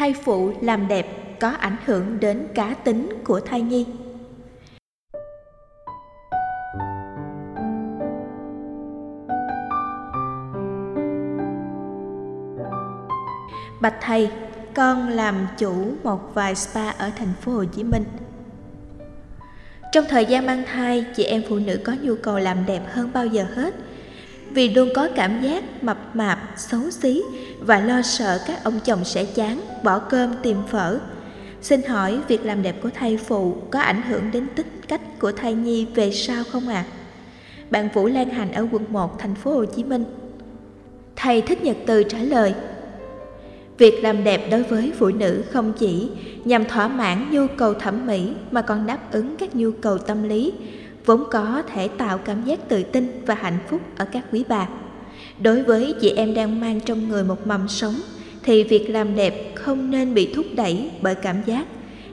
thai phụ làm đẹp có ảnh hưởng đến cá tính của thai nhi Bạch thầy, con làm chủ một vài spa ở thành phố Hồ Chí Minh. Trong thời gian mang thai, chị em phụ nữ có nhu cầu làm đẹp hơn bao giờ hết vì luôn có cảm giác mập mạp, xấu xí và lo sợ các ông chồng sẽ chán, bỏ cơm tìm phở. Xin hỏi việc làm đẹp của thai phụ có ảnh hưởng đến tính cách của thai nhi về sau không ạ? À? Bạn Vũ Lan Hành ở quận 1 thành phố Hồ Chí Minh. Thầy Thích Nhật Từ trả lời: Việc làm đẹp đối với phụ nữ không chỉ nhằm thỏa mãn nhu cầu thẩm mỹ mà còn đáp ứng các nhu cầu tâm lý, vốn có thể tạo cảm giác tự tin và hạnh phúc ở các quý bà. Đối với chị em đang mang trong người một mầm sống, thì việc làm đẹp không nên bị thúc đẩy bởi cảm giác.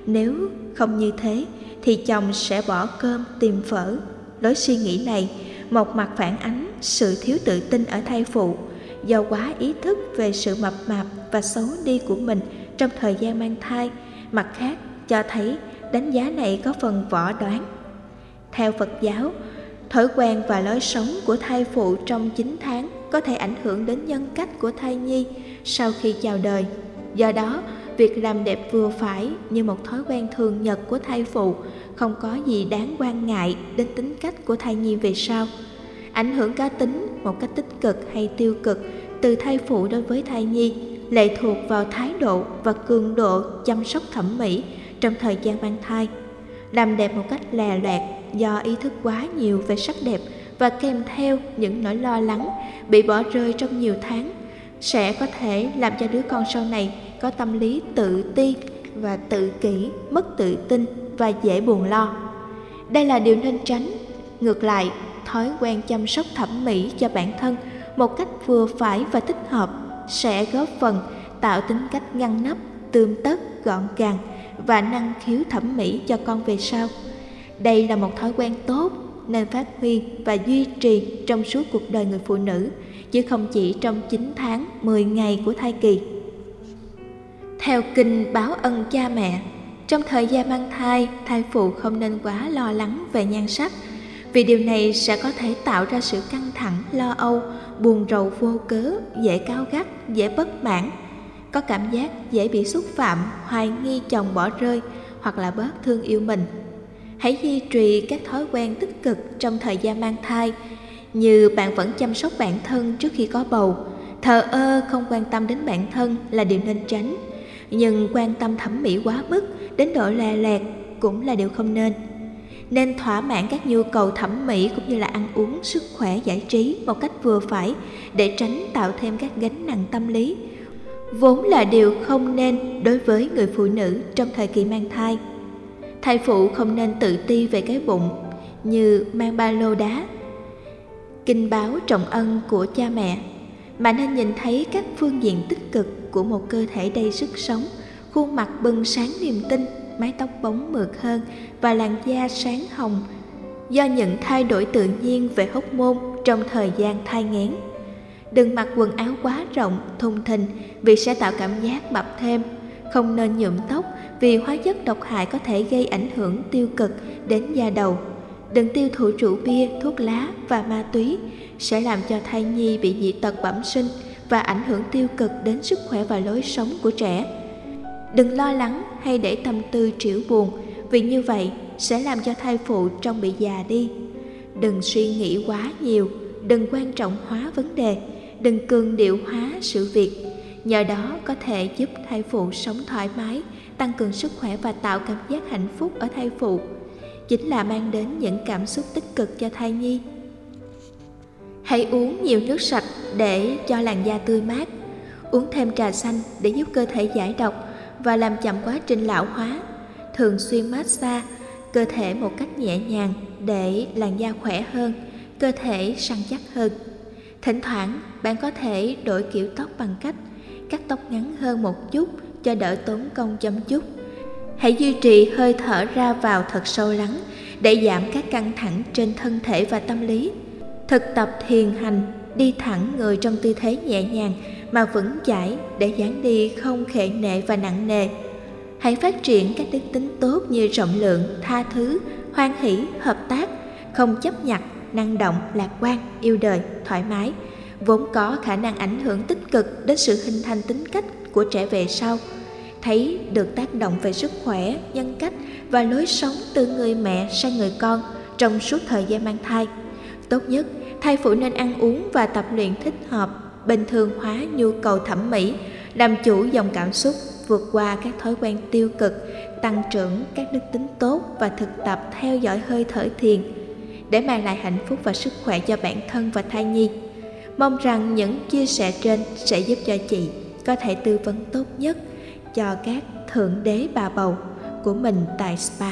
Nếu không như thế, thì chồng sẽ bỏ cơm tìm phở. Lối suy nghĩ này, một mặt phản ánh sự thiếu tự tin ở thai phụ do quá ý thức về sự mập mạp và xấu đi của mình trong thời gian mang thai, mặt khác cho thấy đánh giá này có phần võ đoán. Theo Phật giáo, thói quen và lối sống của thai phụ trong 9 tháng có thể ảnh hưởng đến nhân cách của thai nhi sau khi chào đời. Do đó, việc làm đẹp vừa phải như một thói quen thường nhật của thai phụ không có gì đáng quan ngại đến tính cách của thai nhi về sau. Ảnh hưởng cá tính một cách tích cực hay tiêu cực từ thai phụ đối với thai nhi lệ thuộc vào thái độ và cường độ chăm sóc thẩm mỹ trong thời gian mang thai. Làm đẹp một cách lè loẹt do ý thức quá nhiều về sắc đẹp và kèm theo những nỗi lo lắng bị bỏ rơi trong nhiều tháng sẽ có thể làm cho đứa con sau này có tâm lý tự ti và tự kỷ mất tự tin và dễ buồn lo đây là điều nên tránh ngược lại thói quen chăm sóc thẩm mỹ cho bản thân một cách vừa phải và thích hợp sẽ góp phần tạo tính cách ngăn nắp, tươm tất, gọn gàng và năng khiếu thẩm mỹ cho con về sau. Đây là một thói quen tốt nên phát huy và duy trì trong suốt cuộc đời người phụ nữ, chứ không chỉ trong 9 tháng, 10 ngày của thai kỳ. Theo kinh báo ân cha mẹ, trong thời gian mang thai, thai phụ không nên quá lo lắng về nhan sắc vì điều này sẽ có thể tạo ra sự căng thẳng, lo âu, buồn rầu vô cớ, dễ cao gắt, dễ bất mãn, có cảm giác dễ bị xúc phạm, hoài nghi chồng bỏ rơi hoặc là bớt thương yêu mình. Hãy duy trì các thói quen tích cực trong thời gian mang thai, như bạn vẫn chăm sóc bản thân trước khi có bầu, thờ ơ không quan tâm đến bản thân là điều nên tránh, nhưng quan tâm thẩm mỹ quá mức đến độ lè lẹt cũng là điều không nên nên thỏa mãn các nhu cầu thẩm mỹ cũng như là ăn uống, sức khỏe, giải trí một cách vừa phải để tránh tạo thêm các gánh nặng tâm lý. Vốn là điều không nên đối với người phụ nữ trong thời kỳ mang thai. Thai phụ không nên tự ti về cái bụng như mang ba lô đá. Kinh báo trọng ân của cha mẹ mà nên nhìn thấy các phương diện tích cực của một cơ thể đầy sức sống, khuôn mặt bừng sáng niềm tin mái tóc bóng mượt hơn và làn da sáng hồng do những thay đổi tự nhiên về hóc môn trong thời gian thai nghén. Đừng mặc quần áo quá rộng, thùng thình vì sẽ tạo cảm giác mập thêm. Không nên nhuộm tóc vì hóa chất độc hại có thể gây ảnh hưởng tiêu cực đến da đầu. Đừng tiêu thụ rượu bia, thuốc lá và ma túy sẽ làm cho thai nhi bị dị tật bẩm sinh và ảnh hưởng tiêu cực đến sức khỏe và lối sống của trẻ. Đừng lo lắng hay để tâm tư triểu buồn vì như vậy sẽ làm cho thai phụ trông bị già đi. Đừng suy nghĩ quá nhiều, đừng quan trọng hóa vấn đề, đừng cường điệu hóa sự việc. Nhờ đó có thể giúp thai phụ sống thoải mái, tăng cường sức khỏe và tạo cảm giác hạnh phúc ở thai phụ. Chính là mang đến những cảm xúc tích cực cho thai nhi. Hãy uống nhiều nước sạch để cho làn da tươi mát. Uống thêm trà xanh để giúp cơ thể giải độc và làm chậm quá trình lão hóa. Thường xuyên massage cơ thể một cách nhẹ nhàng để làn da khỏe hơn, cơ thể săn chắc hơn. Thỉnh thoảng bạn có thể đổi kiểu tóc bằng cách cắt tóc ngắn hơn một chút cho đỡ tốn công chăm chút. Hãy duy trì hơi thở ra vào thật sâu lắng để giảm các căng thẳng trên thân thể và tâm lý. Thực tập thiền hành, đi thẳng người trong tư thế nhẹ nhàng mà vững chãi để dán đi không khệ nệ và nặng nề. Hãy phát triển các đức tính tốt như rộng lượng, tha thứ, hoan hỷ, hợp tác, không chấp nhặt, năng động, lạc quan, yêu đời, thoải mái, vốn có khả năng ảnh hưởng tích cực đến sự hình thành tính cách của trẻ về sau. Thấy được tác động về sức khỏe, nhân cách và lối sống từ người mẹ sang người con trong suốt thời gian mang thai. Tốt nhất, thai phụ nên ăn uống và tập luyện thích hợp, bình thường hóa nhu cầu thẩm mỹ, làm chủ dòng cảm xúc, vượt qua các thói quen tiêu cực, tăng trưởng các đức tính tốt và thực tập theo dõi hơi thở thiền để mang lại hạnh phúc và sức khỏe cho bản thân và thai nhi. Mong rằng những chia sẻ trên sẽ giúp cho chị có thể tư vấn tốt nhất cho các thượng đế bà bầu của mình tại spa.